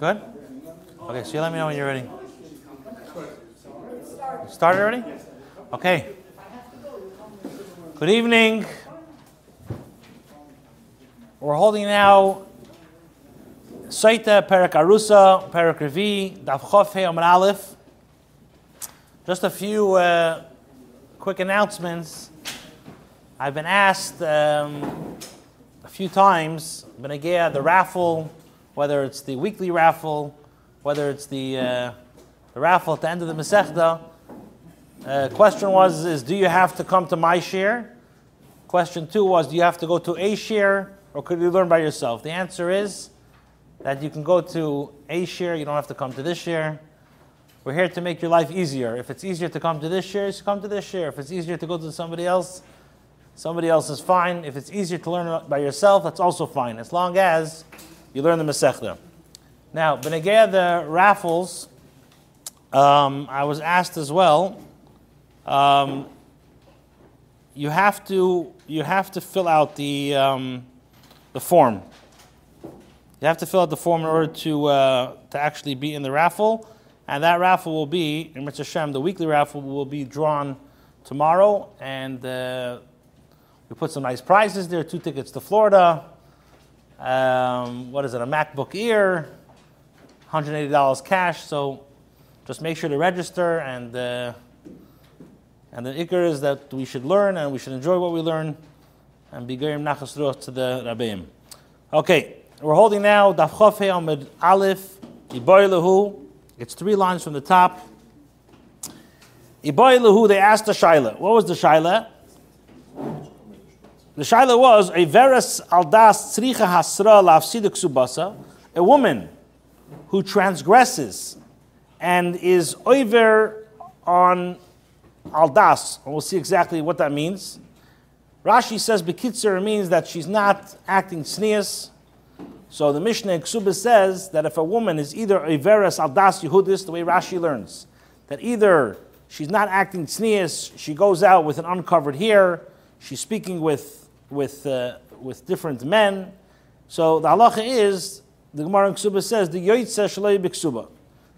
Good? Okay, so you let me know when you're ready. Started already? Okay. Good evening. We're holding now Saita Perak Arusa, Perak Revi, Daf Chofe Aleph. Just a few uh, quick announcements. I've been asked um, a few times, Benegea, the raffle, whether it's the weekly raffle, whether it's the, uh, the raffle at the end of the Masechta. Uh, question was, is do you have to come to my share? Question two was, do you have to go to a share or could you learn by yourself? The answer is that you can go to a share, you don't have to come to this share. We're here to make your life easier. If it's easier to come to this share, you come to this share. If it's easier to go to somebody else, somebody else is fine. If it's easier to learn by yourself, that's also fine, as long as you learn the Masechta. Now, Benegea, the raffles, um, I was asked as well. Um, you have to you have to fill out the um, the form. You have to fill out the form in order to uh, to actually be in the raffle, and that raffle will be in Mitzvah Shem. The weekly raffle will be drawn tomorrow, and uh, we put some nice prizes there: two tickets to Florida. Um, what is it? A MacBook Air, $180 cash. So just make sure to register and. Uh, and the ikr is that we should learn and we should enjoy what we learn and be gerim nachas to the rabbeim. Okay, we're holding now Daf Chofe Amid Aleph Iboy It's three lines from the top. Iboy Lehu, they asked the Shaila. What was the Shaila? The Shaila was a veras aldas tzricha hasra lafsidik subasa, a woman who transgresses and is over on aldas, and we'll see exactly what that means. Rashi says bekitzer means that she's not acting sneas. So the Mishnah in Ksuba says that if a woman is either a veras aldas yehudis, the way Rashi learns, that either she's not acting sneas, she goes out with an uncovered hair, she's speaking with with uh, with different men. So the halacha is the Gemara in Ksuba says the yoytze shalei b'ksuba.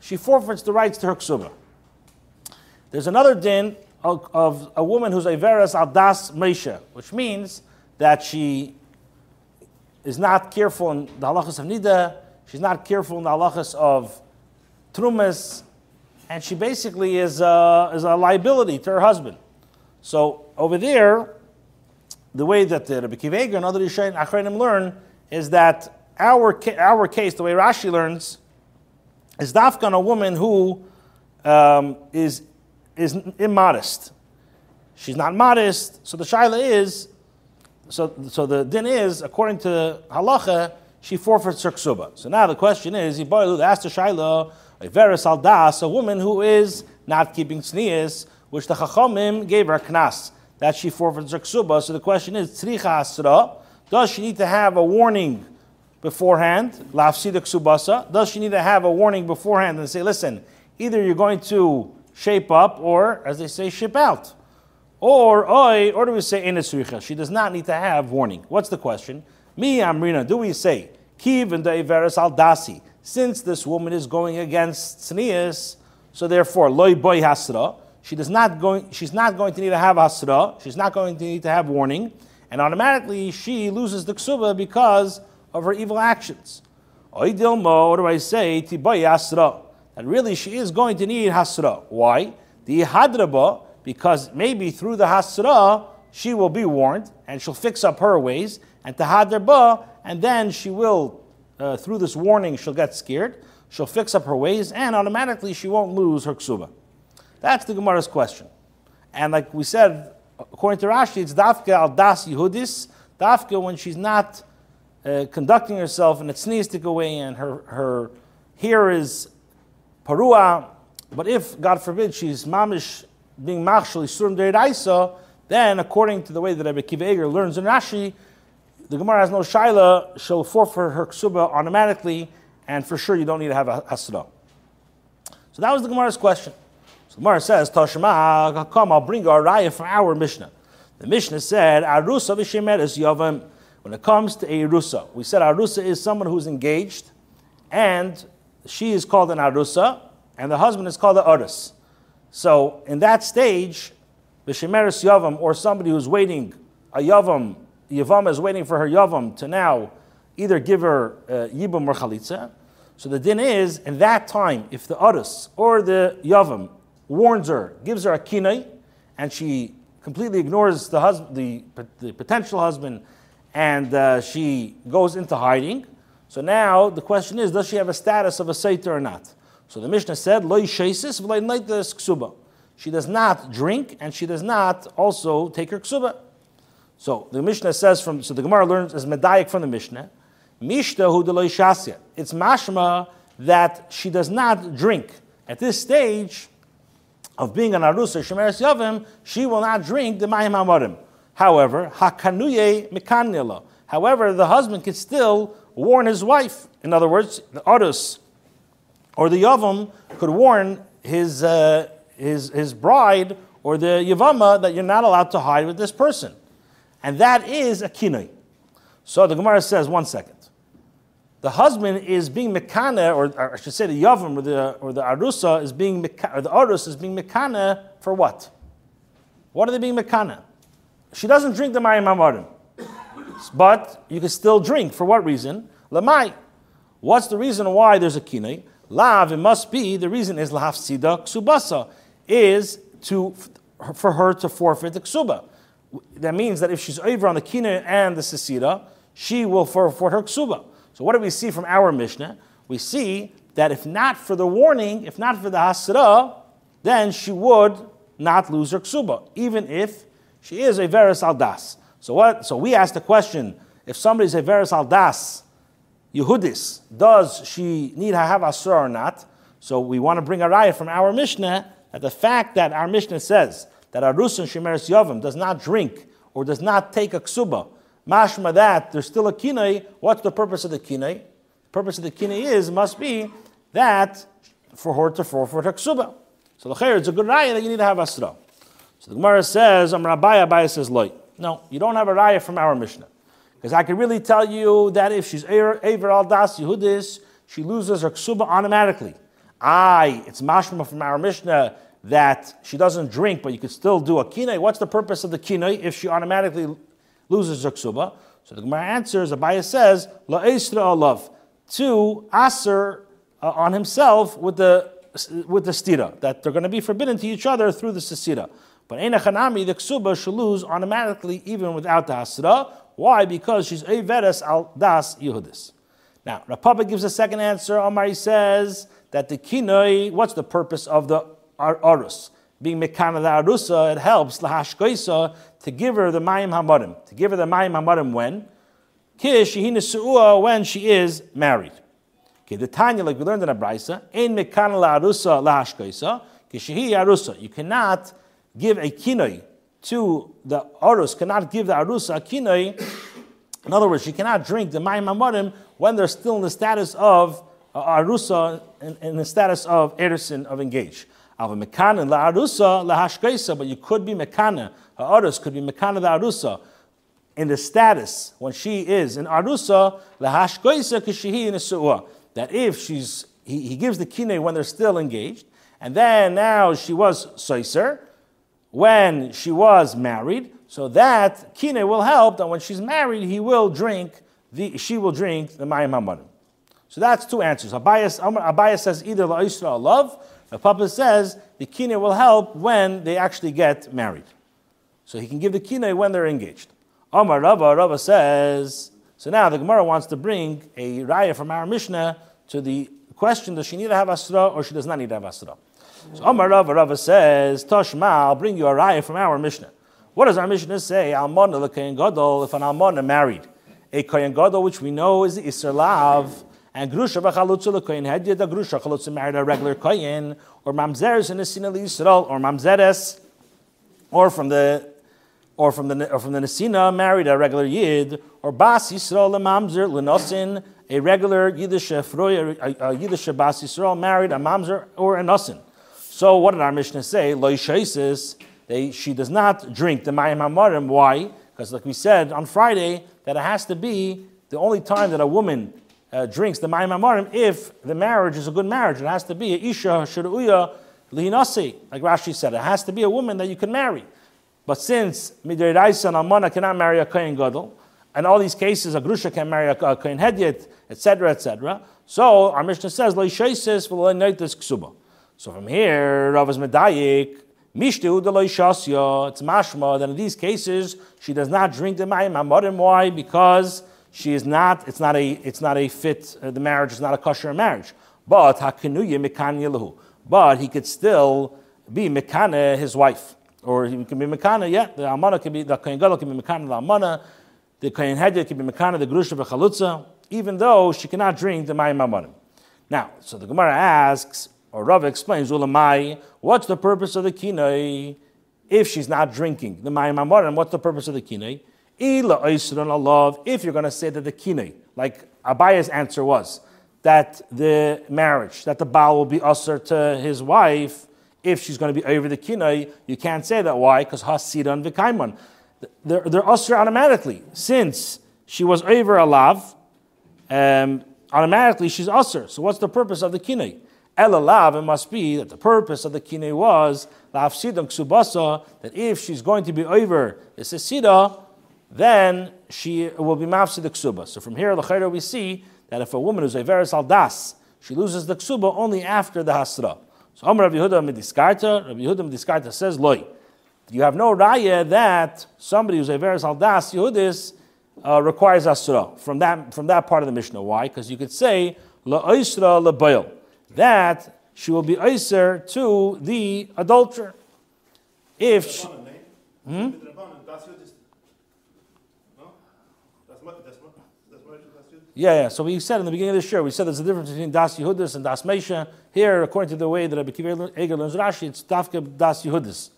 She forfeits the rights to her ksuba. There's another din of, of a woman who's a veras aldas meisha, which means that she is not careful in the halachas of nida, she's not careful in the halachas of trumas, and she basically is a, is a liability to her husband. So over there, the way that the Rabbi Kiva and other Yishayin Achrenim learn is that our, our case, the way Rashi learns, is dafkan a woman who um, is is immodest. She's not modest, so the shaila is, so, so the din is, according to halacha, she forfeits her ksuba. So now the question is, Yiboilu asked the shaila, a veris aldas, a woman who is not keeping tznias, which the chachamim gave her knas, that she forfeits her ksuba. So the question is, tzricha asra, does she need to have a warning beforehand, lafsida ksubasa? Does she need to have a warning beforehand and say, listen, either you're going to shape up, or as they say, ship out. Or oi, or do we say enesricha? She does not need to have warning. What's the question? Mi amrina, do we say kiv and veras al dasi? Since this woman is going against tznius, so therefore loy boy hasra. She does not going. She's not going to need to have hasra. She's not going to need to have warning, and automatically she loses the ksuba because of her evil actions. Oidilmo, what do I say? Tiboy hasra And really she is going to need hasra. Why? The hadraba, because maybe through the hasra she will be warned and she'll fix up her ways, and tahadraba, and then she will, uh, through this warning, she'll get scared, she'll fix up her ways, and automatically she won't lose her ksuba. That's the Gemara's question. And like we said, according to Rashi, it's dafka al das yehudis, dafka when she's not uh, conducting herself in a tzniistic way and her, her hair is parua. But if, God forbid, she's mamish being machshel isurim deiraisa, then according to the way that Rebbe Kiva Eger learns in Rashi, the Gemara has no shaila, she'll forfeit her ksuba automatically, and for sure you don't need to have a hasra. So that was the Gemara's question. So Gemara says, Tashma, come, I'll bring our raya from our Mishnah. The Mishnah said, Arusa v'shemeres yavam. When it comes to a rusa, we said arusa is someone who's engaged and she is called an arusa, and the husband is called an arus. So in that stage, the shemeres yavam, or somebody who's waiting, a yavam, yavam is waiting for her yavam to now either give her uh, yibum or chalitza. So the din is, in that time, if the arus or the yavam warns her, gives her a kinai, and she completely ignores the, husband, the, the potential husband, and uh, she goes into hiding. So now the question is, does she have a status of a saiter or not? So the Mishnah said, Lo ksuba. She does not drink, and she does not also take her ksuba. So the Mishnah says from, so the Gemara learns as medayik from the Mishnah, Mishta hu shasya. It's mashma that she does not drink. At this stage, of being an arusa shemeres yavim, she will not drink the mayim hamorim. However, hakanuye mikanila. However, the husband can still warn his wife. In other words, the arus or the yavam could warn his, uh, his, his bride or the yavama that you're not allowed to hide with this person. And that is a kinoi. So the Gemara says, one second the husband is being mekana, or, or, I should say the yavam or the, or the arusa is being mekana, or the arus is being mekana for what? What are they being mekana? She doesn't drink the mayim amarim, but you can still drink. For what reason? Lamai. What's the reason why there's a kinei? Lav, it must be, the reason is lahafsida ksubasa, is to, for her to forfeit the ksuba. That means that if she's over on the kinei and the sisira, she will forfeit her ksuba. So what do we see from our Mishnah? We see that if not for the warning, if not for the hasra, then she would not lose her ksuba, even if she is a veris aldas. So what? So we ask the question: If somebody is a veris aldas, Yehudis, does she need to have or not? So we want to bring a raya from our Mishnah that the fact that our Mishnah says that Arus and Shemeres Yavim does not drink or does not take a ksuba Mashma that there's still a kinai. What's the purpose of the kinai? The purpose of the kinai is must be that for her to forfeit her ksuba. So the it's a good raya that you need to have asra. So the Gemara says, "I'm Rabbi Abaya says loy." No, you don't have a raya from our Mishnah because I can really tell you that if she's aver al das yehudis, she loses her ksuba automatically. Aye, it's mashma from our Mishnah that she doesn't drink, but you could still do a kinai. What's the purpose of the kinai if she automatically loses her ksuba. So the Gemara answers, Abaya says, La Isra alav, to aser uh, on himself with the with the stira, that they're going to be forbidden to each other through the sasira. But Einachanami, the ksuba should lose automatically even without the hasra. Why? Because she's a veres al das yehudis. Now, Rav Papa gives a second answer. Omar says that the kinoi, what's the purpose of the arus? Being mekana the it helps lahashkoisa to give her the mayim hamarim. To give her the mayim hamarim when? Kish when she is married. Okay, the Tanya, like we learned in a brisa, in mekan la arusa la hashkaisa, arusa. You cannot give a kinoi to the arus, cannot give the arusa a kinoi. In other words, she cannot drink the mayim hamarim when they're still in the status of uh, arusa, in, in, the status of erison, of engaged. Alva mekana la arusa la hashkaisa, but you could be mekana Ha'arus could be Mekana the Arusa in the status when she is in Arusa, Lahashkoisa Kishihi in a. That if she's, he, he gives the kine when they're still engaged, and then now she was Soiser, when she was married, so that kine will help that when she's married, he will drink, the, she will drink the Mayim HaMarim. So that's two answers. Abaya, Abaya says either la La'isra love, the Papa says the kine will help when they actually get married. So he can give the kinei when they're engaged. Amar Rava, Rava says, so now the Gemara wants to bring a raya from our Mishnah to the question, does she need to have asra or she does not need to have asra? So Amar Rava, Rava says, Toshma, I'll bring you a raya from our Mishnah. What does our Mishnah say? Almona l'kayin gadol, if an almona married, a kayin gadol, which we know is the Isser Lav, and grusha b'chalutza l'kayin hedyed, a grusha chalutza married a regular kayin, or mamzeres in a sinal Yisrael, or mamzeres, or from the or from the or from the Nesina married a regular Yid, or Bas Yisrael Mamzer Lenosin, a regular Yiddish Froy, a Yiddish Bas Yisrael married a Mamzer or a Nosin. So what did our Mishnah say? Lo they she does not drink the Mayim Hamarim. Why? Because like we said on Friday, that it has to be the only time that a woman uh, drinks the mayim amarim if the marriage is a good marriage. It has to be a isha shuruya lihinasi, like Rashi said. It has to be a woman that you can marry. But since midiraisa and almana cannot marry a kohen gadol, and all these cases a grusha can marry a, kohen hedyet, etc., etc. So our Mishnah says lo v'lo ksuba. So from here, Rav is medayik. Mishtu shasya. It's mashma that in these cases she does not drink the mayim amarim. Why? Because she is not. It's not a. It's not a fit. Uh, the marriage is not a kosher marriage. But hakinuye mikanya But he could still be mikana his wife, or he can be mikana. Yeah, the amana can be the kohen gadol can be mikana the amana. The kohen hedyet can be mikana the grusha v'chalutza, even though she cannot drink the mayim amarim. Now, so the Gemara asks, or Rav explains, Ulamai, what's the purpose of the kinoi if she's not drinking the mayim amarim? What's the purpose of the kinoi? If you're going to say that the kinoi, like Abaya's answer was, that the marriage, that the Baal will be usher to his wife, if she's going to be over the kinoi, you can't say that. Why? Because hasidan v'kaimon. They're, they're usher automatically. Since she was over a lav, um, automatically she's usher. So what's the purpose of the kinoi? Elalav, it must be that the purpose of the kinoi was la'afsidam ksubasa, that if she's going to be over the sesida, then she will be mafsid the ksuba. So from here, the we see that if a woman is a veris aldas, she loses the ksuba only after the hasra. So Amr Rabbi Yehuda Mediskarta, Rabbi Yehuda Mediskarta says, Loi, you have no raya that somebody who's a veris aldas Yehudis uh, requires asra from that from that part of the Mishnah. Why? Because you could say la oisra la that she will be oiser to the adulterer. If she, hmm? Yeah, yeah. So we said in the beginning of the show, we said there's a difference between Das Yehudis and Das Meisha. Here, according to the way that Rabbi Kiva Eger learns Rashi, it's Dafka Das Yehudis.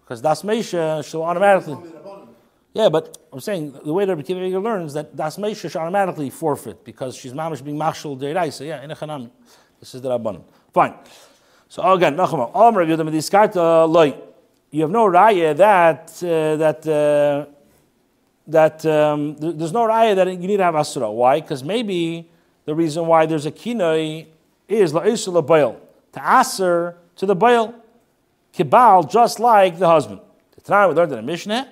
Because Das Meisha shall automatically. Yeah, but I'm saying the way that Rabbi Kiva Eger learns that Das Meisha should automatically forfeit because she's mamish being machshul deiraisa. Yeah, in a chanami. This is the Rabbanim. Fine. So again, Nachama, Om Rabbi Yudam Diskarta loy. You have no raya that uh, that. Uh, that um, there's no raya that you need to have asura. Why? Because maybe the reason why there's a kinoi is la'isul bail to aser to the bail kibal just like the husband. Tonight we learned in the Mishnah.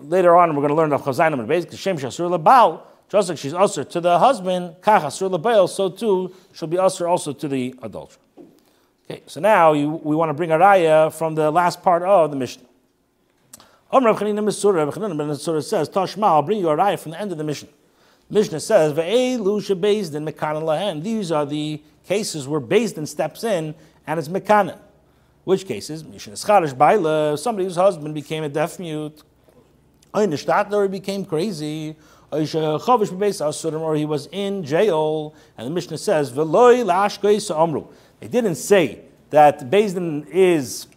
Later on, we're going to learn of Chazainim and Beis Shem Shasur Labal. Just like she's usher to the husband, Kach Asur Labail, so too she'll be usher also to the adulterer. Okay, so now you, we want to bring a raya from the last part of the Mishnah. Rav Chanina Misura, Rav Chanina Misura says, Tashma, I'll bring you a raya from the end of the Mishnah. Mishnah says, Ve'elu shebezdin mekana lahen. These are the cases where Bezdin steps in and it's mekana. Which cases? Mishnah Scharish Baila, somebody whose husband became a deaf mute. Or he became crazy. Or he was in jail. And the Mishnah says, They didn't say that Bezdin is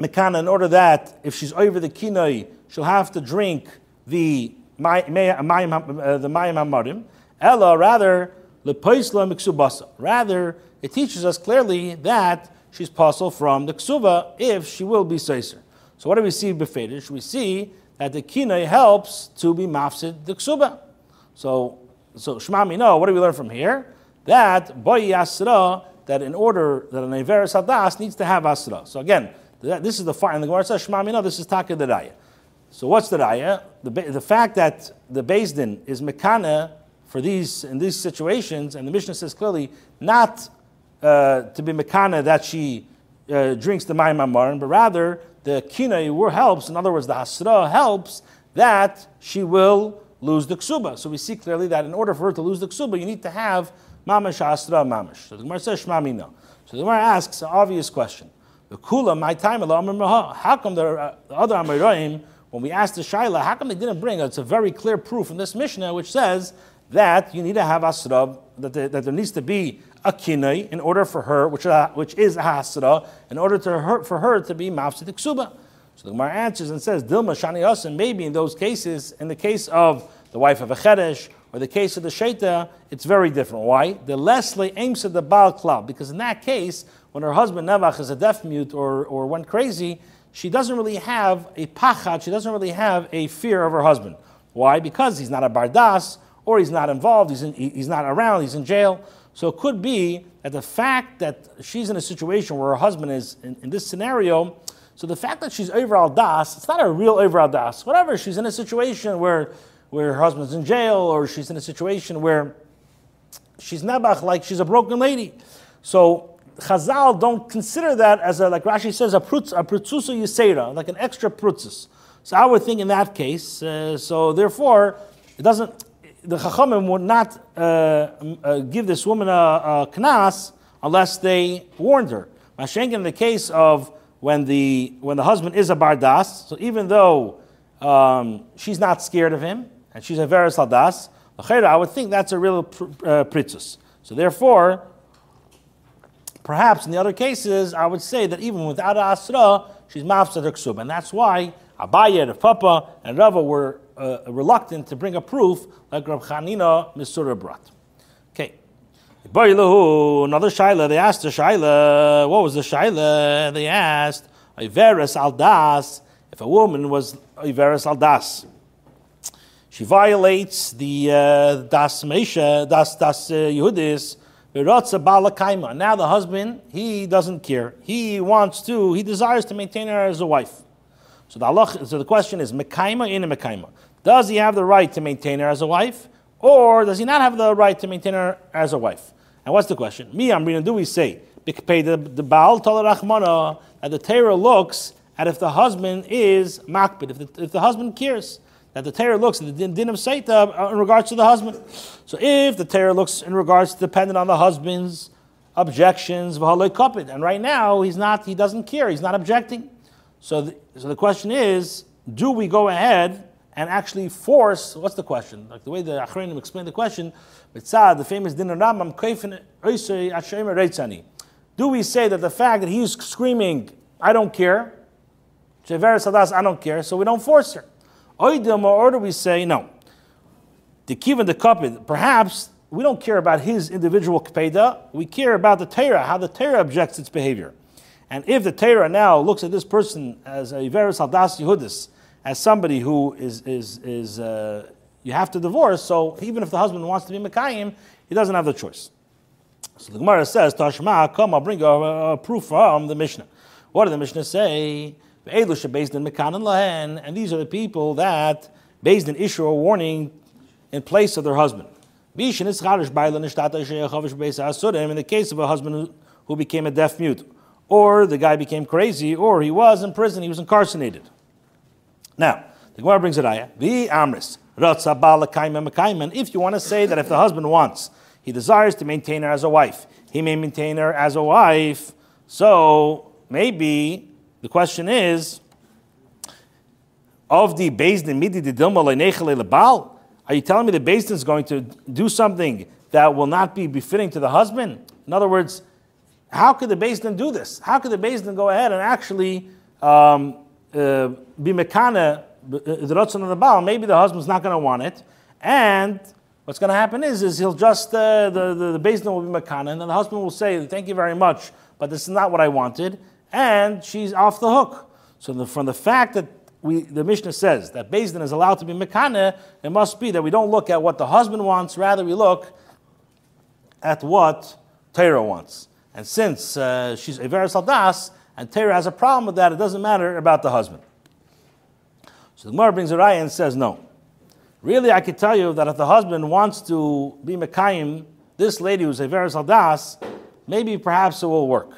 mekana in order that if she's over the kinoi, she'll have to drink the mayim uh, the mayim hamarim. Ella, rather lepoisla miksubasa. Rather, it teaches us clearly that she's possible from the ksuba if she will be seiser. So what do we see befedish? We see that the kinoi helps to be mafsid the ksuba. So so shmami no. What do we learn from here? That boy yasra that in order that an averis hadas needs to have asra. So again, this is the fire. And the Gemara says, Shema no, this is Taka Raya. So what's the Raya? The, the fact that the Din is Mekana for these, in these situations, and the Mishnah says clearly not uh, to be Mekana that she uh, drinks the Mayim but rather the Kina helps, in other words, the Hasra helps that she will lose the ksuba. So we see clearly that in order for her to lose the ksuba, you need to have mamash asra mamash. So the Gemara says shma no. So the Gemara asks an obvious question. The kula, my time, how come the, uh, the other Amoraim, when we asked the Shaila, how come they didn't bring? It's a very clear proof in this Mishnah which says that you need to have asra, that, there, that there needs to be a kinai in order for her, which, uh, which is a hasra, in order to her, for her to be mafsid ksuba. So the Gemara answers and says, Dilma shani asin, maybe in those cases, in the case of the wife of a chedesh, or the case of the Shaita, it's very different. Why? The Leslie aims at the Baal Klal, because in that case, when her husband Nevach is a deaf mute or, or went crazy, she doesn't really have a pachat, she doesn't really have a fear of her husband. Why? Because he's not a bardas, or he's not involved, he's, in, he's not around, he's in jail. So it could be that the fact that she's in a situation where her husband is in, in this scenario, so the fact that she's over al das, it's not a real over al das. Whatever, she's in a situation where, where her husband's in jail, or she's in a situation where she's nebach, like she's a broken lady. So Chazal don't consider that as a, like Rashi says, a prutz, a prutzusa yisera, like an extra prutzis. So I would think in that case, uh, so therefore, it doesn't, the Chachamim would not uh, uh, give this woman a, a knas unless they warned her. Mashenk in the case of when the, when the husband is a bardas, so even though um, she's not scared of him, and she's a veris aldas, I would think that's a real pr- uh, pritzus. So therefore, perhaps in the other cases, I would say that even without a asra, she's mafsad ksub, and that's why Abaye, the Papa, and Rava were uh, reluctant to bring a proof like Rav Chanina Misura brought. Okay. Another Shaila, they asked the Shaila, what was the Shaila? They asked, Iveris Aldas, if a woman was Iveris Aldas, she violates the uh, Das Meisha, Das, das uh, Yehudis, now the husband, he doesn't care. He wants to, he desires to maintain her as a wife. So the, so the question is, Mekaima in a Mekaima. Does he have the right to maintain her as a wife? Or does he not have the right to maintain her as a wife? And what's the question? Me, reading, do we say, the Baal Talarachmana, that the Torah looks at if the husband is makbid, if the, if the husband cares that the Torah looks at the din of Saita uh, in regards to the husband. So if the Torah looks in regards to dependent on the husband's objections, and right now he's not, he doesn't care, he's not objecting. So the, so the question is, do we go ahead and actually force, what's the question? Like the way the Achronim explained the question, Mitzad, the famous Din of Ramam, do we say that the fact that he's screaming, I don't care, I don't care, so we don't force her? Oidim, or do we say, no. The kivan the kapid, perhaps we don't care about his individual kapeda, we care about the Torah, how the Torah objects its behavior. And if the Torah now looks at this person as a veris aldas yehudis, as somebody who is, is, is uh, you have to divorce, so even if the husband wants to be Mekayim, he doesn't have the choice. So the Gemara says, Tashma, come, I'll bring a, a proof from the Mishnah. What did the Mishnah say? Based in Mekan and these are the people that, based in issue a warning in place of their husband. In the case of a husband who became a deaf mute, or the guy became crazy, or he was in prison, he was incarcerated. Now, the Gemara brings it ayah. If you want to say that if the husband wants, he desires to maintain her as a wife, he may maintain her as a wife. So maybe the question is, of the Beis Din Midi Lebal, are you telling me the Beis is going to do something that will not be befitting to the husband? In other words, how could the Beis do this? How could the Beis go ahead and actually um, uh, be mekana the rotzon of the Baal? Maybe the husband's not going to want it, and what's going to happen is, is he'll just uh, the the, the will be mekana, and then the husband will say, "Thank you very much, but this is not what I wanted." And she's off the hook. So the, from the fact that we, the Mishnah says that Beis Din is allowed to be mekane, it must be that we don't look at what the husband wants, rather we look at what Torah wants. And since uh, she's a very saldas, and Torah has a problem with that, it doesn't matter about the husband. So the Gemara brings a raya and says, no. Really, I could tell you that if the husband wants to be Mekayim, this lady who's a very saldas, maybe perhaps it will work.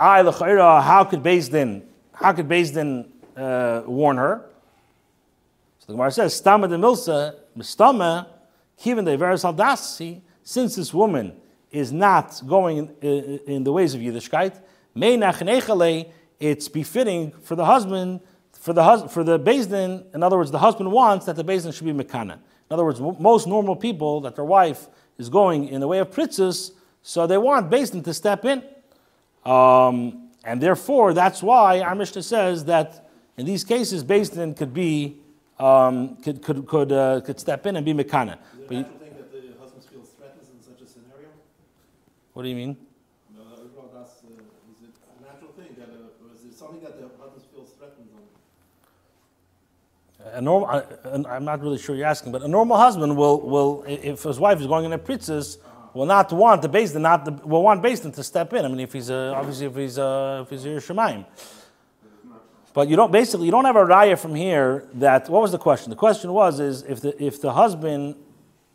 I how could Beis Din, how could Beis Din uh, warn her? So the Gemara says, Stama de Milsa, Mistama, even the Veras since this woman is not going in, in the ways of Yiddishkeit, it's befitting for the husband, for the hus- for the Beis Din, in other words, the husband wants that the Beis Din should be Mekana. In other words, most normal people that their wife is going in the way of princess, so they want Beis Din to step in. Um, and therefore, that's why our Mishnah says that in these cases, Beis Din could be um, could could could, uh, could step in and be mekana. A natural thing that the husband feels threatened in such a scenario? What do you mean? No, that's, uh, is it a natural thing that, uh, is it something that the husband feels threatened on? a normal, uh, I'm not really sure you're asking, but a normal husband will, will if his wife is going in a princess, will not want the Din, not the, will want Din to step in. I mean, if he's a, obviously if he's a, if he's a Yerushalayim. But you don't basically you don't have a raya from here that what was the question? The question was is if the if the husband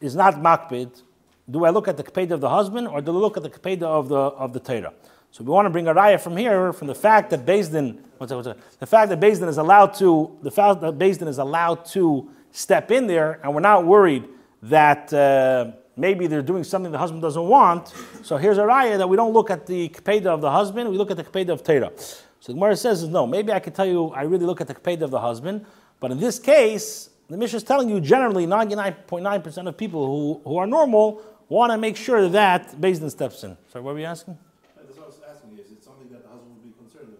is not makbid, do I look at the kapeda of the husband or do I look at the kapeda of the of the Torah? So we want to bring a raya from here from the fact that Din, what's that, what's that? the fact that Din is allowed to the fact that is allowed to step in there, and we're not worried that uh, maybe they're doing something the husband doesn't want. So here's a raya that we don't look at the kapeda of the husband, we look at the kapeda of Torah. So the Gemara says, no, maybe I could tell you I really look at the kapeda of the husband, but in this case, the Mishnah is telling you generally 99.9% of people who, who are normal want to make sure that Beis Din steps in. Sorry, what were you asking? That's what I was asking. Is it something that the husband would be concerned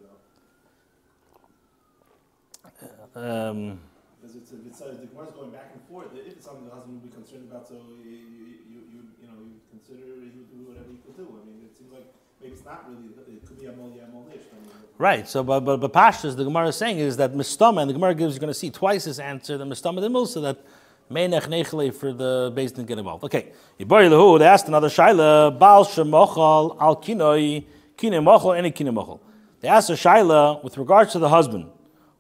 about? Um, because it's, it's, uh, the Gemara is going back and forth. If it's something the husband would be concerned about, so you, you consider he would do whatever he could do. I mean, it seems like maybe it's not really, it could be a Right. So, but but, but Pashas, the Gemara is saying is that Mistama, and the Gemara gives going to see twice his answer the Mistama the Milsa that Meinech Nechele for the base didn't get involved. Okay. Ibari Lahu, they asked another Shaila, Baal Shemochal al Kinoi, Kine Mochal, any Kine Mochal. They asked a Shaila with regards to the husband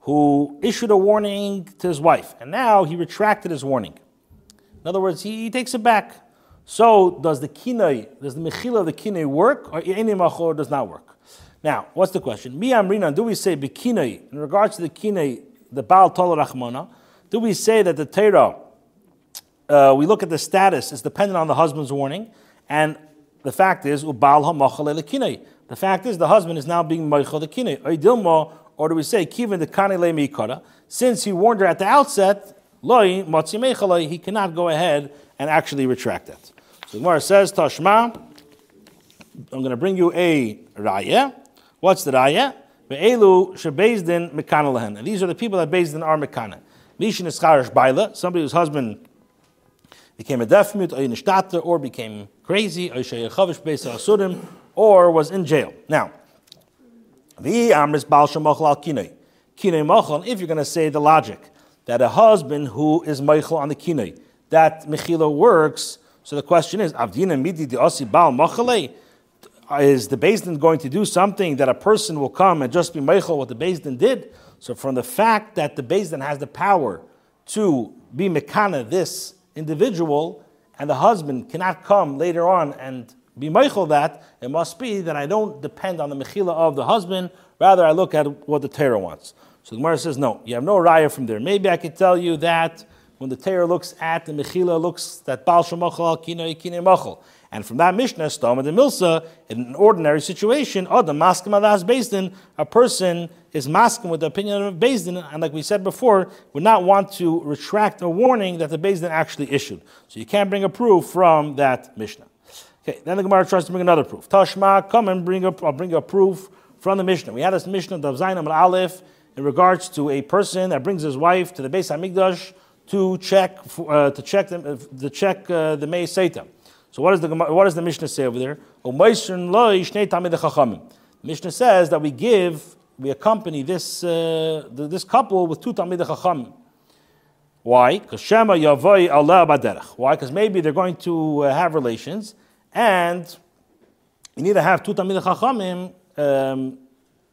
who issued a warning to his wife, and now he retracted his warning. In other words, he, he takes it back. So, does the kinoi, does the mechila of the kinoi work, or any machor does not work? Now, what's the question? Mi amrina, do we say bikinai, in regards to the kinai, the Baal Tol Rachmana, do we say that the Torah, uh, we look at the status, is dependent on the husband's warning, and the fact is, ubal hamachal kinai. The fact is, the husband is now being meichel the kinai. Or do we say, kivan the kanei since he warned her at the outset, loy matzi he cannot go ahead and actually retract that. The Gemara says, Tashma, I'm going to bring you a raya. What's the raya? Ve'elu shebezdin mekana lehen. And these are the people that bezdin are mekana. Mishin is charish baila, somebody whose husband became a deaf mute, or became crazy, or was in jail. Now, the amris bal kinei. Kinei machal, if you're going to say the logic that a husband who is meichel on the kinei, that mechila works, so the question is, avdina midi di osi bal machale, is the Din going to do something that a person will come and just be meichel what the Din did? So from the fact that the Din has the power to be mekana this individual, and the husband cannot come later on and be meichel that, it must be that I don't depend on the mechila of the husband, rather I look at what the Torah wants. So the Gemara says, no, you have no raya from there. Maybe I could tell you that when the Torah looks at the mechila, looks that Baal Shemachal, Kino, Kine Machal. And from that Mishnah, Stoma de Milsa, in an ordinary situation, oh, the maskim alas Din, a person is masking with the opinion of Din, and like we said before, would not want to retract a warning that the Din actually issued. So you can't bring a proof from that Mishnah. Okay, then the Gemara tries to bring another proof. Tashma, come and bring I'll bring a proof from the Mishnah. We had this Mishnah, the Zainam al Aleph, in regards to a person that brings his wife to the Beis Hamikdash to check uh, to check them, uh, to check uh, the Mei Seitam. So what, is the, what does the Mishnah say over there? The Mishnah says that we give, we accompany this, uh, this couple with two Talmid Chacham. Why? Because Shema Yavoi Allah Baderech. Why? Because maybe they're going to uh, have relations, and you need to have two Talmid Chachamim, um,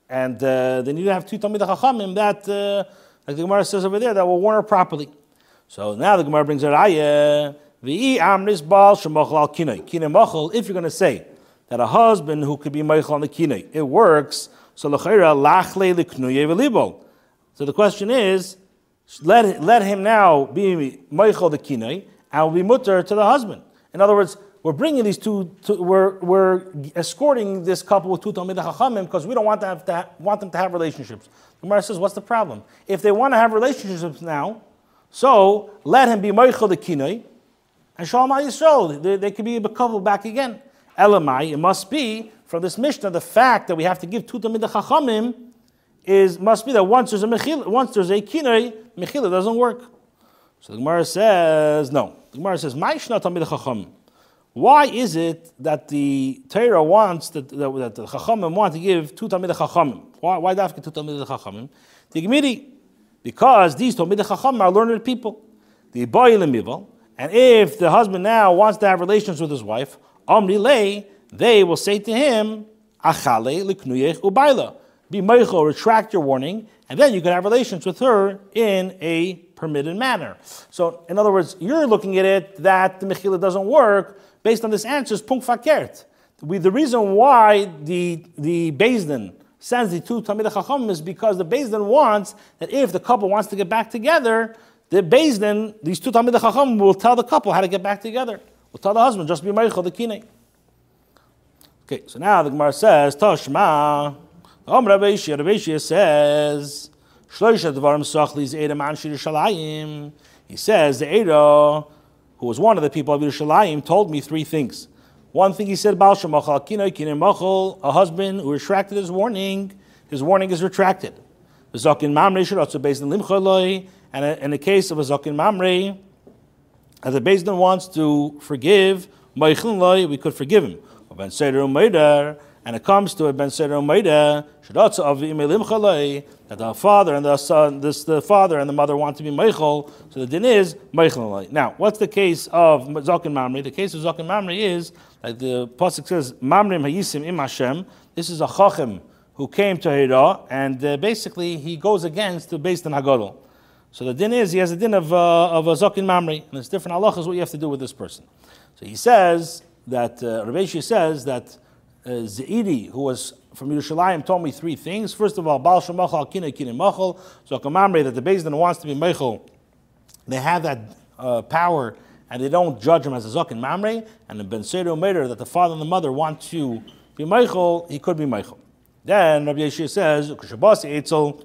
and uh, they need to have two Talmid Chachamim that, like the Gemara says over there, that will warn her properly. So now the Gemara brings a raya if you're going to say that a husband who could be meichel on the kinei, it works. So So the question is, let, let him now be meichel the kinei, and will be mutter to the husband. In other words, we're bringing these two, to, we're, we're escorting this couple with two Talmid Chachamim because we don't want, to have to ha- want them to have relationships. The Gemara says, what's the problem? If they want to have relationships now, so let him be Meichel the Kinoi, and Shalom Yisrael, they, they could be Bekavul back again. Elamai, it must be from this Mishnah, the fact that we have to give two Tamid Chachamim is must be that once there's a mechila, once there's a kinoi, mechila doesn't work. So the Gemara says no. The Gemara says Ma'ishna Tamid Chachamim. Why is it that the Torah wants that, that, that the Chachamim want to give two Tamid Chachamim? Why, why dafka two Tamid Chachamim? The Gemiri because these Talmidei Chacham are learned people. The boy lemivel, and if the husband now wants to have relations with his wife, Amri lay, they will say to him, Achale liknuyech ubayla. Be meichel, retract your warning, and then you can have relations with her in a permitted manner. So, in other words, you're looking at it that the mechila doesn't work based on this answer is punk fakert. The reason why the the Bezdin sends the two Talmidei Chacham is because the Bezdin wants that if the couple wants to get back together, the Bezdin, these two Talmidei Chacham will tell the couple how to get back together. Will tell the husband, just be Meichel, the Kinei. Okay, so now the Gemara says, Toshma, Om Rabbeishia says, Shloisha Devarim Sochli Zeda Man Shalayim. He says, the Edo, who was one of the people of Yerushalayim, told me three things. One thing he said, Baal Shemachal Kinoi Kinoi Machal, a husband who retracted his warning, his warning is retracted. Zakin Mamre should also based in Limcholoi, and in the case of a Zakin Mamre, as the Bezdin wants to forgive, we could forgive him. And it comes to a Ben Seder Umayda, that the father and the son, this the father and the mother want to be Meichel, so the din is Meichel Now, what's the case of Zakin Mamre? The case of Zakin Mamre is, like the Pasuk says, Mamrim Hayisim Im Hashem. This is a Chachim who came to Hira, and uh, basically he goes against the based on Hagadol. So the din is, he has a din of, uh, of a Zakin Mamre, and there's different halachas what you have to do with this person. So he says that, uh, says that uh, Zaidi, who was from Yerushalayim, told me three things. First of all, Baal Shemachal Kine Kine Machal, so Kamamre, that the Bezdin wants to be Mechel, they have that uh, power and they don't judge him as a Zakin Mamre, and the Ben Meir, that the father and the mother want to be Meichel, he could be Meichel. Then Rabbi Yeshua says, Kushabasi Eitzel,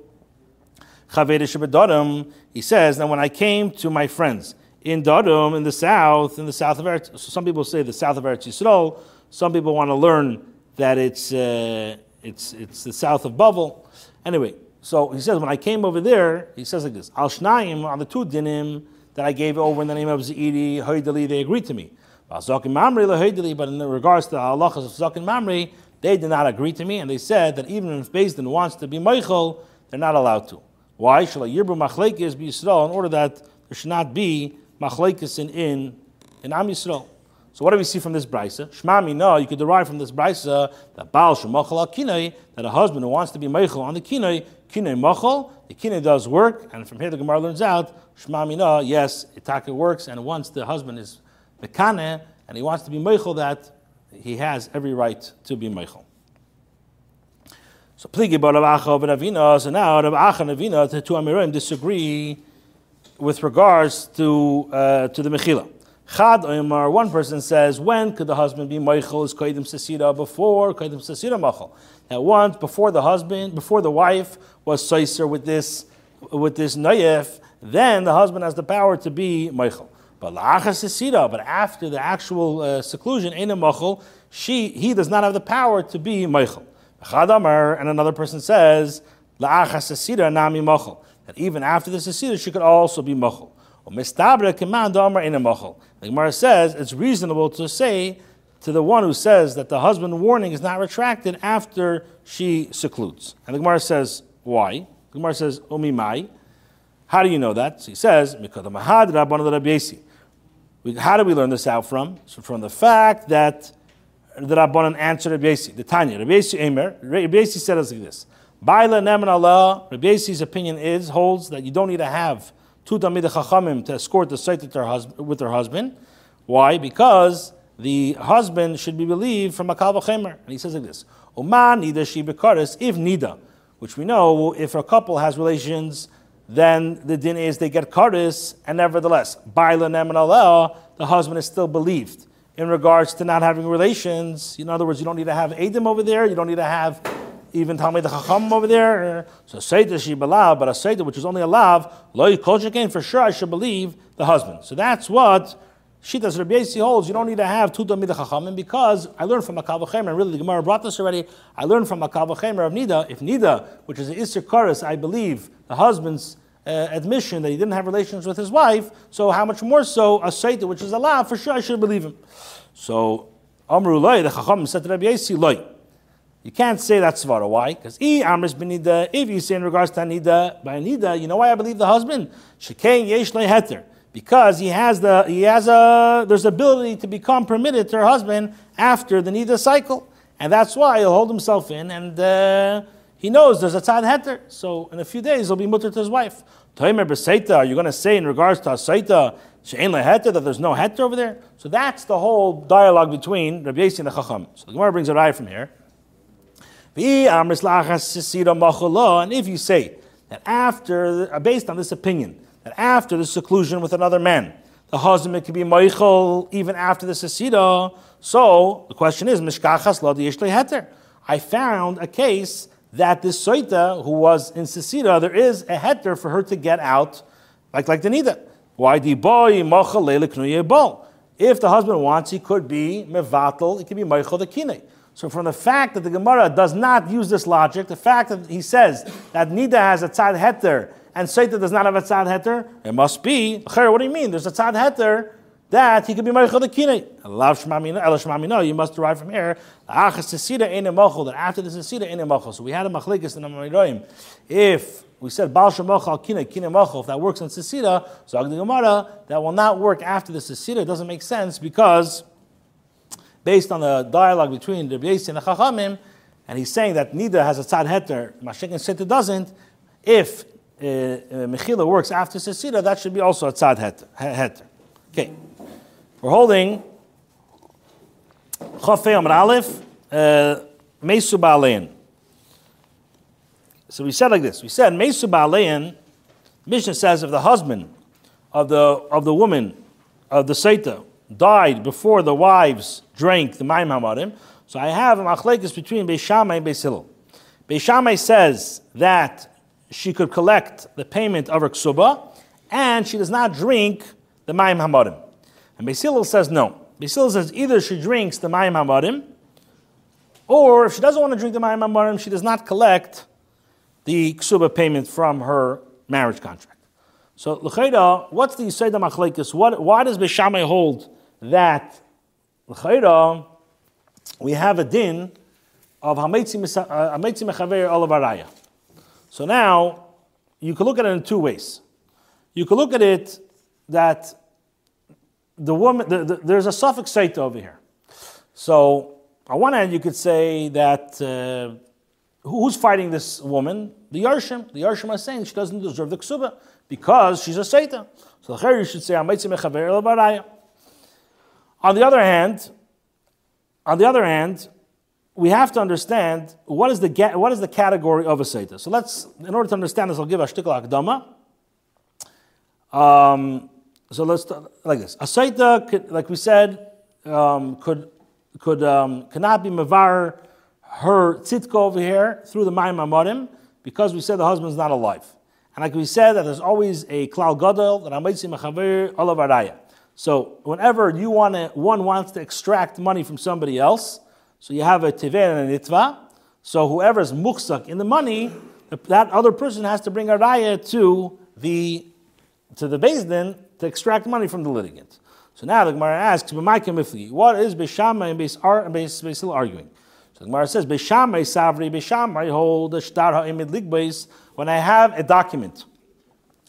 he says, now when I came to my friends in Dodom, in the south, in the south of Eretz, so some people say the south of Eretz Yisrael, some people want to learn that it's, uh, it's, it's the south of Bavel. Anyway, so he says, when I came over there, he says like this, Al Shnaim, on the two dinim that I gave over in the name of Zaidi, Hoydali, they agreed to me. But in regards to the halachas of Zakin Mamri, they did not agree to me, and they said that even if Bezdin wants to be Meichel, they're not allowed to. Why? Shall a Yirbu Machlekes be Yisrael, in order that there should not be Machlekes in, in, in Am Yisrael. So what do we see from this brisa? Shmami, no, you could derive from this brisa that Baal Shemachal kinei, that a husband who wants to be meichel on the kinei, kinei machal, the kinei does work, and from here the Gemara learns out, Shmami, no, yes, itaka works, and once the husband is mekane, and he wants to be meichel, that he has every right to be meichel. So pligi bar Acha ben Avina, so now Rav Acha and Avina, the two Amirim disagree with regards to, uh, to the Mechila. Chad one person says, when could the husband be Meichel is Kaidim Sasira before Kaidim Sasira Machal? That once before the husband, before the wife was Saiser with this with this Nayef, then the husband has the power to be Meichel. But La'achas but after the actual uh, seclusion, in a Machal, she he does not have the power to be Meichel. Chad Omer, and another person says, La'achas Sasira Nami Machal. That even after the Sasira, she could also be Machal. The Gemara says it's reasonable to say to the one who says that the husband warning is not retracted after she secludes. And the Gemara says, why? The Gemara says, Umimai. How do you know that? So he says, Rabban How do we learn this out from? So from the fact that the Rabbanan answered Rabbi Yasi, the Tanya. Rabbi Yasi Emer, Rabbi said us like this. Baila Allah, Rabbi opinion is, holds that you don't need to have two Talmidei Chachamim to escort the site with her husband. Why? Because the husband should be believed from a Kalvachemer. And he says like this Oman Nida Shi Bekaris, if Nida, which we know if a couple has relations, then the din is they get Karis, and nevertheless, Baila Neman the husband is still believed in regards to not having relations. In other words, you don't need to have Adam over there, you don't need to have even Talmud the Chacham over there. So Seder she belav, but a Seder which is only a lav, lo yikol for sure I should believe the husband. So that's what Shitas Rabbi Yasi holds. You don't need to have two Talmid Chachamim because I learned from Chemer, and really the Gemara brought this already. I learned from Chemer of Nida. If Nida, which is the Isser Karis, I believe the husband's uh, admission that he didn't have relations with his wife, so how much more so a Seder which is a lav, for sure I should believe him. So Amru Loi, the Chacham said to Rabbi Yasi. You can't say that's svara. Why? Because e amris benida. If you say in regards to nida by nida, you know why I believe the husband shekain yesh heter because he has the he has a there's ability to become permitted to her husband after the nida cycle, and that's why he'll hold himself in and. Uh, he knows there's a tzad heter, so in a few days he'll be mutter to his wife. Toimer b'seita, are you going to say in regards to a seita she'en heter that there's no heter over there? So that's the whole dialogue between Rabbi Yossi and the Chacham. So the Gemara brings a raya from here. And if you say that after, uh, based on this opinion, that after the seclusion with another man, the husband can be moichel even after the sesida. So the question is, mishkachas lo heter. I found a case that this soita who was in sesida, there is a heter for her to get out, like like the nida. Why the boy If the husband wants, he could be mevatel, he could be moichel the. So from the fact that the Gemara does not use this logic, the fact that he says that Nida has a tzad heter and Saita does not have a tzad heter, it must be, what do you mean? There's a tzad heter that he could be Meichel the Kine. No, you must derive from here. That after the Sesida ain't So we had a Machlikis in the. If we said Baal Shemochal Kine, Kine Mochel, if that works in Sesida, so the Gemara, that will not work after the Sesida. It doesn't make sense because based on the dialogue between the Yossi and the Chachamim, and he's saying that neither has a tzad heter, Mashik and Sita doesn't. If uh, uh, Mechila works after Sesira, that should be also a tzad heter. heter. Okay, we're holding Chafei Amr Aleph uh, Mesu Ba'alein. So we said like this. We said Mesu Ba'alein. Mishnah says if the husband of the of the woman of the Saita died before the wives drank the Maim Hamarim. So I have a machlekes between Beishamai and Beis Hillel. Beishamai says that she could collect the payment of her ksuba, and she does not drink the Maim Hamarim. And Beis Hillel says no. Beis Hillel says either she drinks the Maim Hamarim, or if she doesn't want to drink the Maim Hamarim, she does not collect the ksuba payment from her marriage contract. So, l'chayda, what's the Yisayda Machlekes? What, why does Beishamai hold that we have a din of Hametzi Mechaver Olavaraya. So now, you can look at it in two ways. You can look at it that the woman, the, the, there's a suffix site over here. So, on one hand, you could say that uh, who's fighting this woman? The Yarshim. The Yarshim are saying she doesn't deserve the ksuba because she's a Satan. So, the you should say, Hametzi Mechaver Olavaraya. On the other hand, on the other hand, we have to understand what is the what is the category of a seita. So let's, in order to understand this, I'll give a shtikal akdama. Um, so let's like this: a seita, like we said, um, could could um, cannot be mavar her tzitko over here through the mayim amorim because we said the husband is not alive, and like we said that there's always a klal gadol that amaytzi mechaver olav araya. So whenever you want to, one wants to extract money from somebody else, so you have a tever and a nitva. So whoever is muksak in the money, that other person has to bring a raya to the to the din to extract money from the litigant. So now the Gemara asks, what is Beshama and Beis arguing? So the Gemara says, Beshamai Savri, Beshamai hold the Shtar Ha'imid when I have a document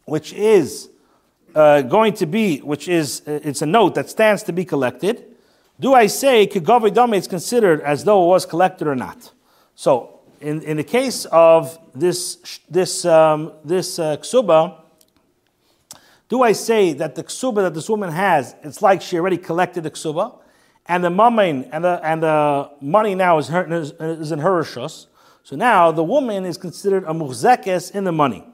which is uh, going to be, which is, uh, it's a note that stands to be collected, do I say Kigavi Dame is considered as though it was collected or not? So, in, in the case of this, this, um, this uh, ksuba, do I say that the ksuba that this woman has, it's like she already collected the ksuba, and the mamin and the, and the money now is, her, is, in her rishus. So now the woman is considered a muhzekes in the money.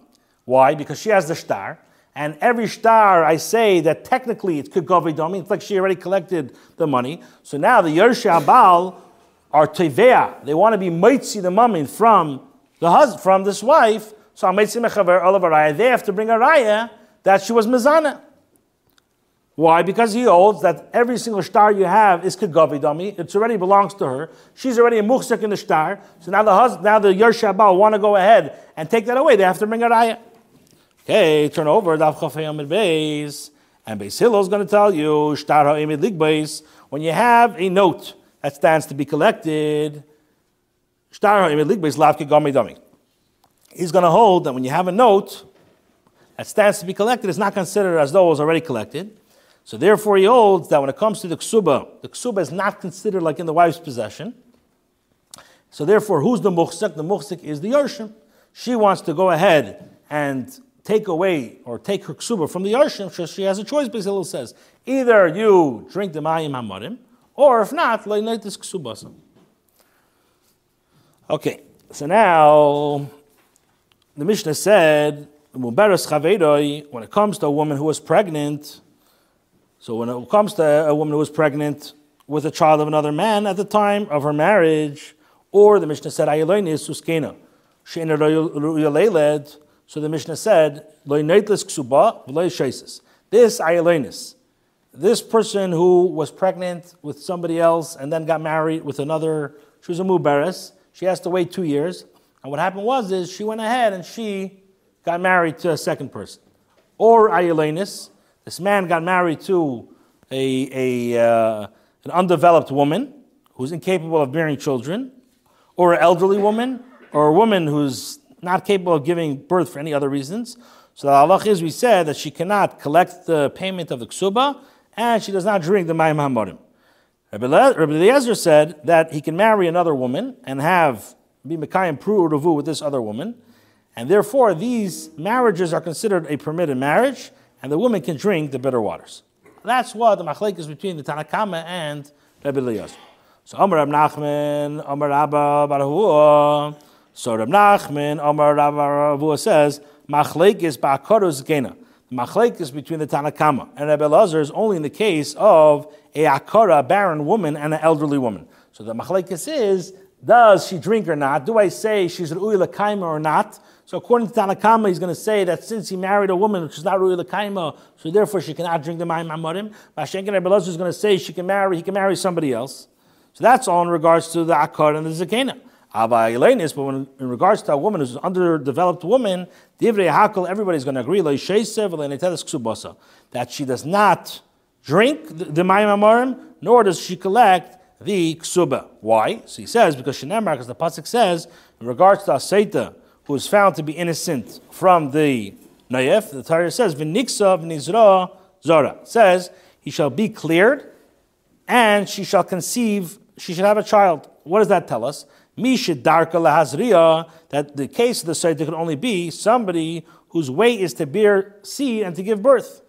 Why? Because she has the shtar. And every star, I say that technically it's Kugovidomi, it's like she already collected the money. So now the Yershi Abal are Tevea. They want to be Maitzi the mummy from the husband, from this wife. So Maitzi Mechaver Olav They have to bring a raya that she was Mizana. Why? Because he holds that every single star you have is Kegavidami. It already belongs to her. She's already a muhsik in the star. So now the husband, now the Yershabal want to go ahead and take that away. They have to bring a raya. Okay, turn over Daf Chafei Amid Beis, and Beis Hillel is going to tell you Shtar Ha'imid. When you have a note that stands to be collected, He's going to hold that when you have a note that stands to be collected, it's not considered as though it was already collected. So therefore, he holds that when it comes to the ksuba, the ksuba is not considered like in the wife's possession. So therefore, who's the muhsik? The muhsik is the yarshim. She wants to go ahead and take away or take her ksuba from the yarshim, she has a choice. Beis Hillel says either you drink the mayim hamarim, or if not, lay night this ksubasa. Okay, so now the Mishnah said when it comes to a woman who is pregnant. So when it comes to a woman who is pregnant with a child of another man at the time of her marriage, or the Mishnah said. So the Mishnah said, This Ayeloinis, this person who was pregnant with somebody else and then got married with another, she was a muberes, she has to wait two years. And what happened was is she went ahead and she got married to a second person. Or Ayelonis, this man got married to a, a, uh, an undeveloped woman who's incapable of bearing children or an elderly woman, or a woman who's not capable of giving birth for any other reasons. So the halach is we said that she cannot collect the payment of the ksuba and she does not drink the mayim hamorim. Rabbi Eliezer said that he can marry another woman and have be mekayim pru uruvu with this other woman, and therefore these marriages are considered a permitted marriage, and the woman can drink the bitter waters. That's what the machlek is between the Tanakama and Rabbi Eliezer. So Amar Rab Nachman, Amar Rabba bar Avuha. So Rab Nachman, Rabba bar Avuha says, Machlek is Ba'akaru Gena. The machlek is between the Tanakama and Rabbi Elazar is only in the case of a akara, barren woman, and an elderly woman. So the machlekes is, does she drink or not? Do I say she's an uyla kaima or not? So according to Tanakama, he's going to say that since he married a woman which is not uyla kaima, so therefore she cannot drink the mayim amorim. Mashenkin Rabbi Elazar is going to say she can marry, he can marry somebody else. So that's all in regards to the Akar and the Zakena. But in regards to a woman who's an underdeveloped woman, everybody's going to agree that she does not drink the Mayim Amorim, nor does she collect the Ksuba. Why? So he says, because Shinemar, because the Pasuk says, in regards to Asaita, who is found to be innocent from the Nayef, the Torah says, V'niksa v'nizra zora, says, he shall be cleared, and she shall conceive she should have a child. What does that tell us? Misha darka lahazriya, that the case of the Seder can only be somebody whose way is to bear seed and to give birth.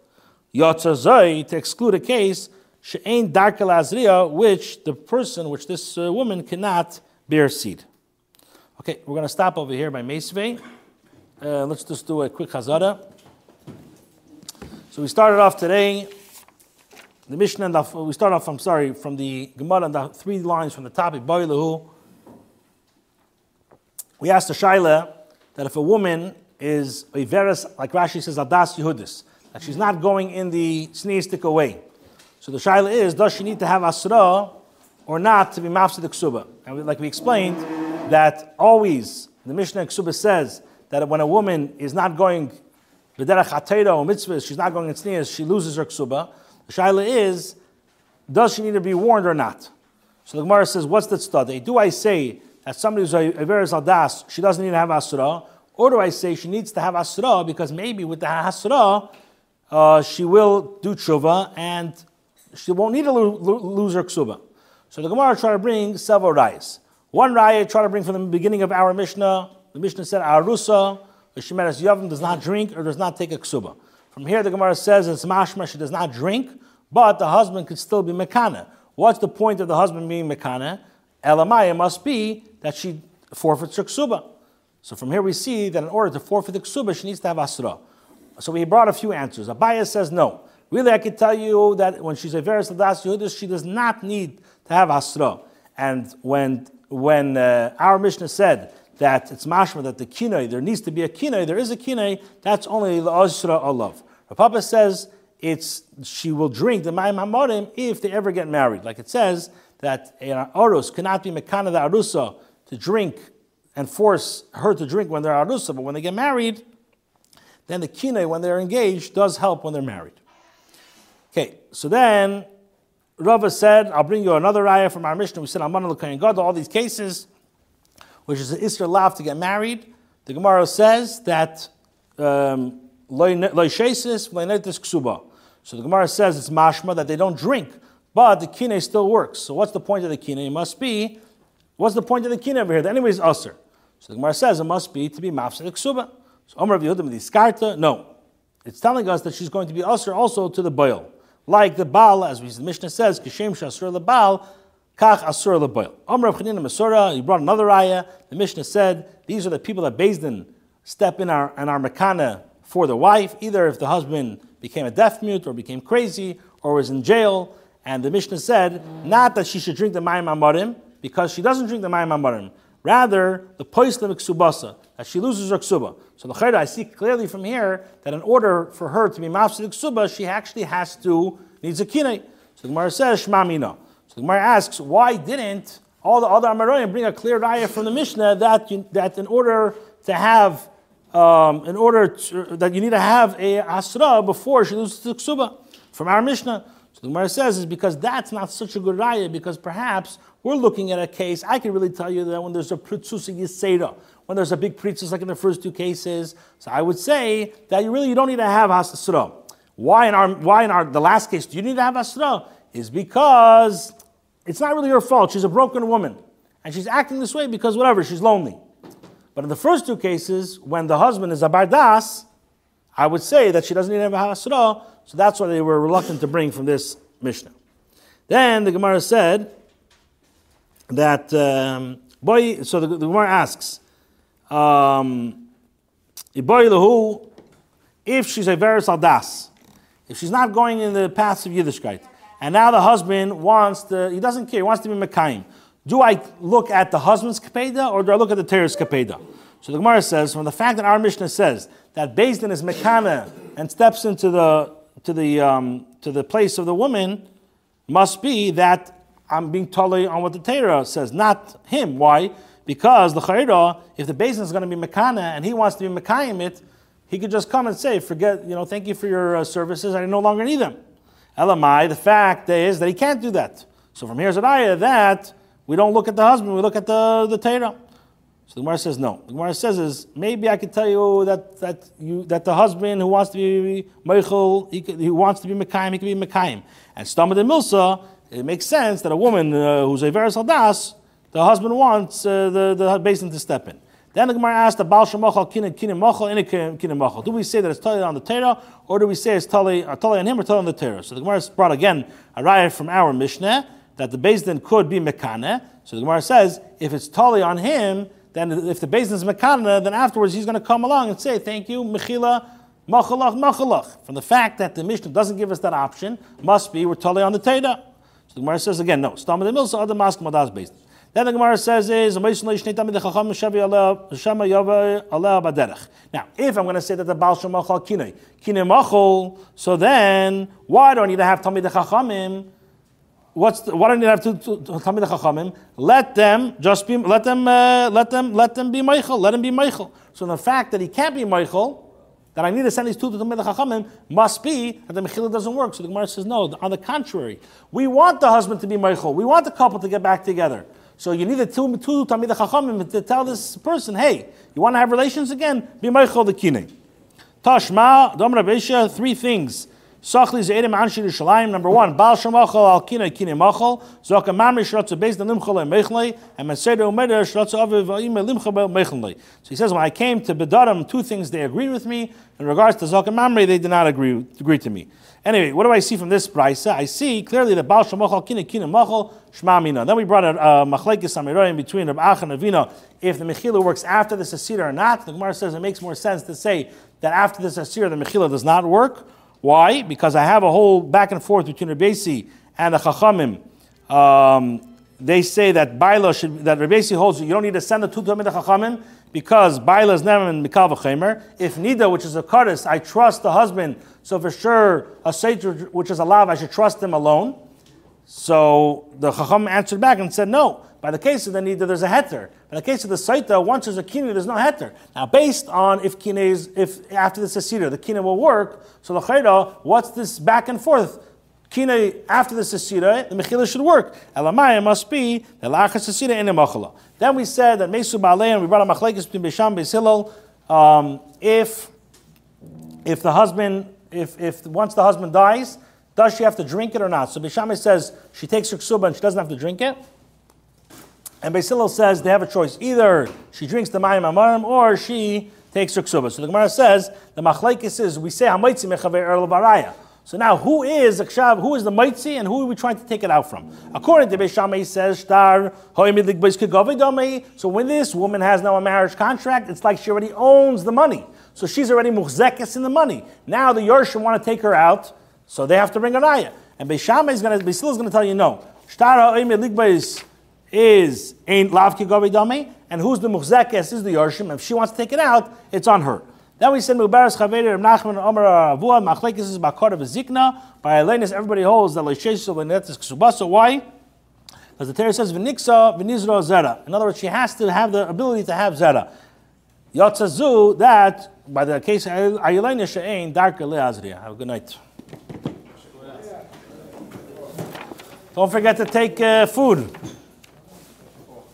Yotzazai, to exclude a case, she'ain darka lahazriya, which the person, which this uh, woman cannot bear seed. Okay, we're going to stop over here by Mesve. Uh, let's just do a quick hazara. So we started off today the Mishnah, we start off, I'm sorry, from the Gemara and the three lines from the topic, Boilahu. We asked the Shaila that if a woman is a veris, like Rashi says, Adas Yehudis, that she's not going in the sneistic away. So the Shaila is, does she need to have Asra or not to be Mafsid Ksuba? And like we explained, that always the Mishnah Ksuba says that when a woman is not going B'derach Hatera or Mitzvah, she's not going in sneers, she loses her Ksuba. The shaila is, does she need to be warned or not? So the Gemara says, what's the study? Do I say that somebody who's a veris aldas, she doesn't need to have asura, or do I say she needs to have asura because maybe with the asura, uh, she will do tshuva and she won't need to lo- lo- lose her ksuba. So the Gemara try to bring several rayas. One raya try to bring from the beginning of our Mishnah. The Mishnah said, Arusa, the Shemeres Yavim does not drink or does not take a ksuba. From here, the Gemara says it's mashma, she does not drink, but the husband could still be mekana. What's the point of the husband being mekana? Elamaya must be that she forfeits her ksuba. So from here we see that in order to forfeit the ksuba, she needs to have asra. So we brought a few answers. Abaya says no. Really, I can tell you that when she's a veris ladas yehudis, she does not need to have asra. And when when uh, our Mishnah said that it's mashma that the kinoi, there needs to be a kinoi, there is a kinoi, that's only the asra alav. Papa says it's she will drink the Mayim if they ever get married. Like it says that an Arus cannot be Mekana the Arusa to drink and force her to drink when they're Arusa, but when they get married, then the Kine, when they're engaged, does help when they're married. Okay, so then Rava said, I'll bring you another raya from our Mishnah. We said, Aman al to all these cases which is an Isra Lav to get married, the Gemara says that um, ksuba. So the Gemara says it's mashma that they don't drink, but the kine still works. So what's the point of the kine? It must be, what's the point of the kine over here? The enemy is. So the Gemara says it must be to be mafsed ksuba. So Omer of Yehudim diskarta, no. It's telling us that she's going to be usr also to the boil. Like the Baal, as the Mishnah says, Kishem Shasur the Baal, Kach Asur the Boil. Omer of Chanina Misura, he brought another ayah. The Mishnah said, these are the people that Bezdin step in our, in our Mekana for the wife, either if the husband became a deaf mute or became crazy or was in jail. And the Mishnah said, not that she should drink the Mayim Amarim, because she doesn't drink the Mayim Amarim. Rather, the poislim ksubasa, that she loses her ksuba. So the chayda, I see clearly from here that in order for her to be mafsid ksuba, she actually has to, needs a kinei. So the Gemara says, Shma mina. So the Gemara asks, why didn't all the other Amarayim bring a clear raya from the Mishnah that, you, that in order to have um, in order to, that you need to have a asra before she loses the ksuba from our Mishnah. The Gemara says is because that's not such a good raya because perhaps we're looking at a case. I can really tell you that when there's a pritzusa yisera, when there's a big pritzus like in the first two cases, so I would say that you really you don't need to have asra. Why in our why in our the last case do you need to have asra? Is because it's not really her fault. She's a broken woman, and she's acting this way because whatever she's lonely. But in the first two cases, when the husband is a bardas, I would say that she doesn't need to have a hasra, so that's why they were reluctant to bring from this Mishnah. Then the Gemara said that, um, boy, so the, the Gemara asks, um, if she's a veris aldas, if she's not going in the paths of Yiddishkeit, and now the husband wants to, he doesn't care, he wants to be Mekayim. Do I look at the husband's kapeda or do I look at the terrorist kapeda? So the Gemara says, from the fact that our Mishnah says that based Bezdin is mekana and steps into the to the um, to the place of the woman, must be that I'm being totally on what the Torah says, not him. Why? Because the Chayra, if the basin is going to be mekana and he wants to be mekayim it, he could just come and say, "Forget, you know, thank you for your uh, services. I no longer need them." Elamai, the fact is that he can't do that. So from here's an ayah that we don't look at the husband, we look at the, the Torah. So the Gemara says no. The Gemara says is maybe I could tell you that that you that the husband who wants to be meichel, he, he wants to be mekayim, he can be mekayim. And stamad and milsa, it makes sense that a woman uh, who's a veris aldas, the husband wants uh, the the basin to step in. Then the Gemara asks the Baal Shemachal Kina Kina Machal in Kina Machal. Do we say that it's Tali on the Torah, or do we say it's Tali, uh, totally on him or Tali on the Torah? So the Gemara brought again a riot from our Mishnah that the Bezdin could be Mekane. So the Gemara says, if it's Tali on him, then if the Bezdin is Mekane, then afterwards he's going to come along and say, thank you, Mechila, Machalach, Machalach. From the fact that the Mishnah doesn't give us that option, must be we're totally on the Teda. So the Gemara says again, no. Stam the Milsa, other Mask Madas Bezdin. Then the Gemara says is Now, if I'm going to say that the Baal Shemachal Kinei, Kinei Machol, so then why do I need to have Talmid Chachamim what's the, why don't you have to, Talmid Chachamim? Let them just be, let them, uh, let them, let them be Michael. Let him be Michael. So the fact that he can't be Michael, that I need to send these two to Talmid Chachamim, must be that the Mechila doesn't work. So the Gemara says no. On the contrary, we want the husband to be Michael. We want the couple to get back together. So you need the two, two Chachamim to tell this person, hey, you want to have relations again? Be Michael the Kine. Tashma, Dom Rabesha, three things Sachli Zaydim Anshi Yerushalayim. Number one, Baal Shemachal Al Kina Kina Machal. Zoka Mamri Shratza Beis Limchal Mechlei. And Maseda Umeder Shratza Aviv Va'im Limchal Mechlei. So he says, when I came to Bedarim, two things they agreed with me. In regards to Zoka Mamri, they did not agree, agree to me. Anyway, what do I see from this brisa? I see clearly that Baal Shemachal Kina Kina Machal Shma Mina. Then we brought a uh, Machlekes in between Rab Ach and Avina. If the Mechila works after the Sasira or not, the Gemara says it makes more sense to say that after the Sasira the Mechila does not work. Why? Because I have a whole back and forth between Rabbi Yossi and the Chachamim. Um, they say that Baila should, that Rabbi Yossi holds you don't need to send the two to the Chachamim because Baila is never in Mikal V'chemer. If Nida, which is a Kaddish, I trust the husband, so for sure a Seitur, which is a Lav, I should trust him alone. So the Chacham answered back and said, no. By the case of the Nida, there's a heter. By the case of the Saita, once there's a kine, there's no heter. Now, based on if kine is, if after the Sasira, the kine will work, so the Chayda, what's this back and forth? Kina, after the sesira, the mechila should work. Elamaya must be the lacha sesira in the. Then we said that mesu and we brought a machlekes between Besham Beis um, if if the husband, if, if once the husband dies, does she have to drink it or not? So Bishame says she takes her ksuba and she doesn't have to drink it. And Beis says they have a choice. Either she drinks the mayim amarim or she takes her ksuba. So the Gemara says the machlekes is we say hamaitzi mechaver erl So now, who is Akshav? Who is the Maitzi, and who are we trying to take it out from? According to Beishamay, says, Star, So when this woman has now a marriage contract, it's like she already owns the money. So she's already muhzekes in the money. Now the Yorshim want to take her out, so they have to bring a raya. And Beishamay is going to, Beisil is going to tell you no. Star is ain't lavki govi and who's the muhzekes is the Yorshim. If she wants to take it out, it's on her. Then we said Mubarak Rav Nachman Omer Avua Machlekes is Bakar of Zikna. By Elenis, everybody holds that Leishesu Lenetis Ksubasa. Why? Because the Torah says V'niksa V'nizro Zera. In other words, she has to have the ability to have Zera. Yotzazu that by the case Ayelena She'ain Darka Leazriya. Have a good night. Don't forget to take uh, food.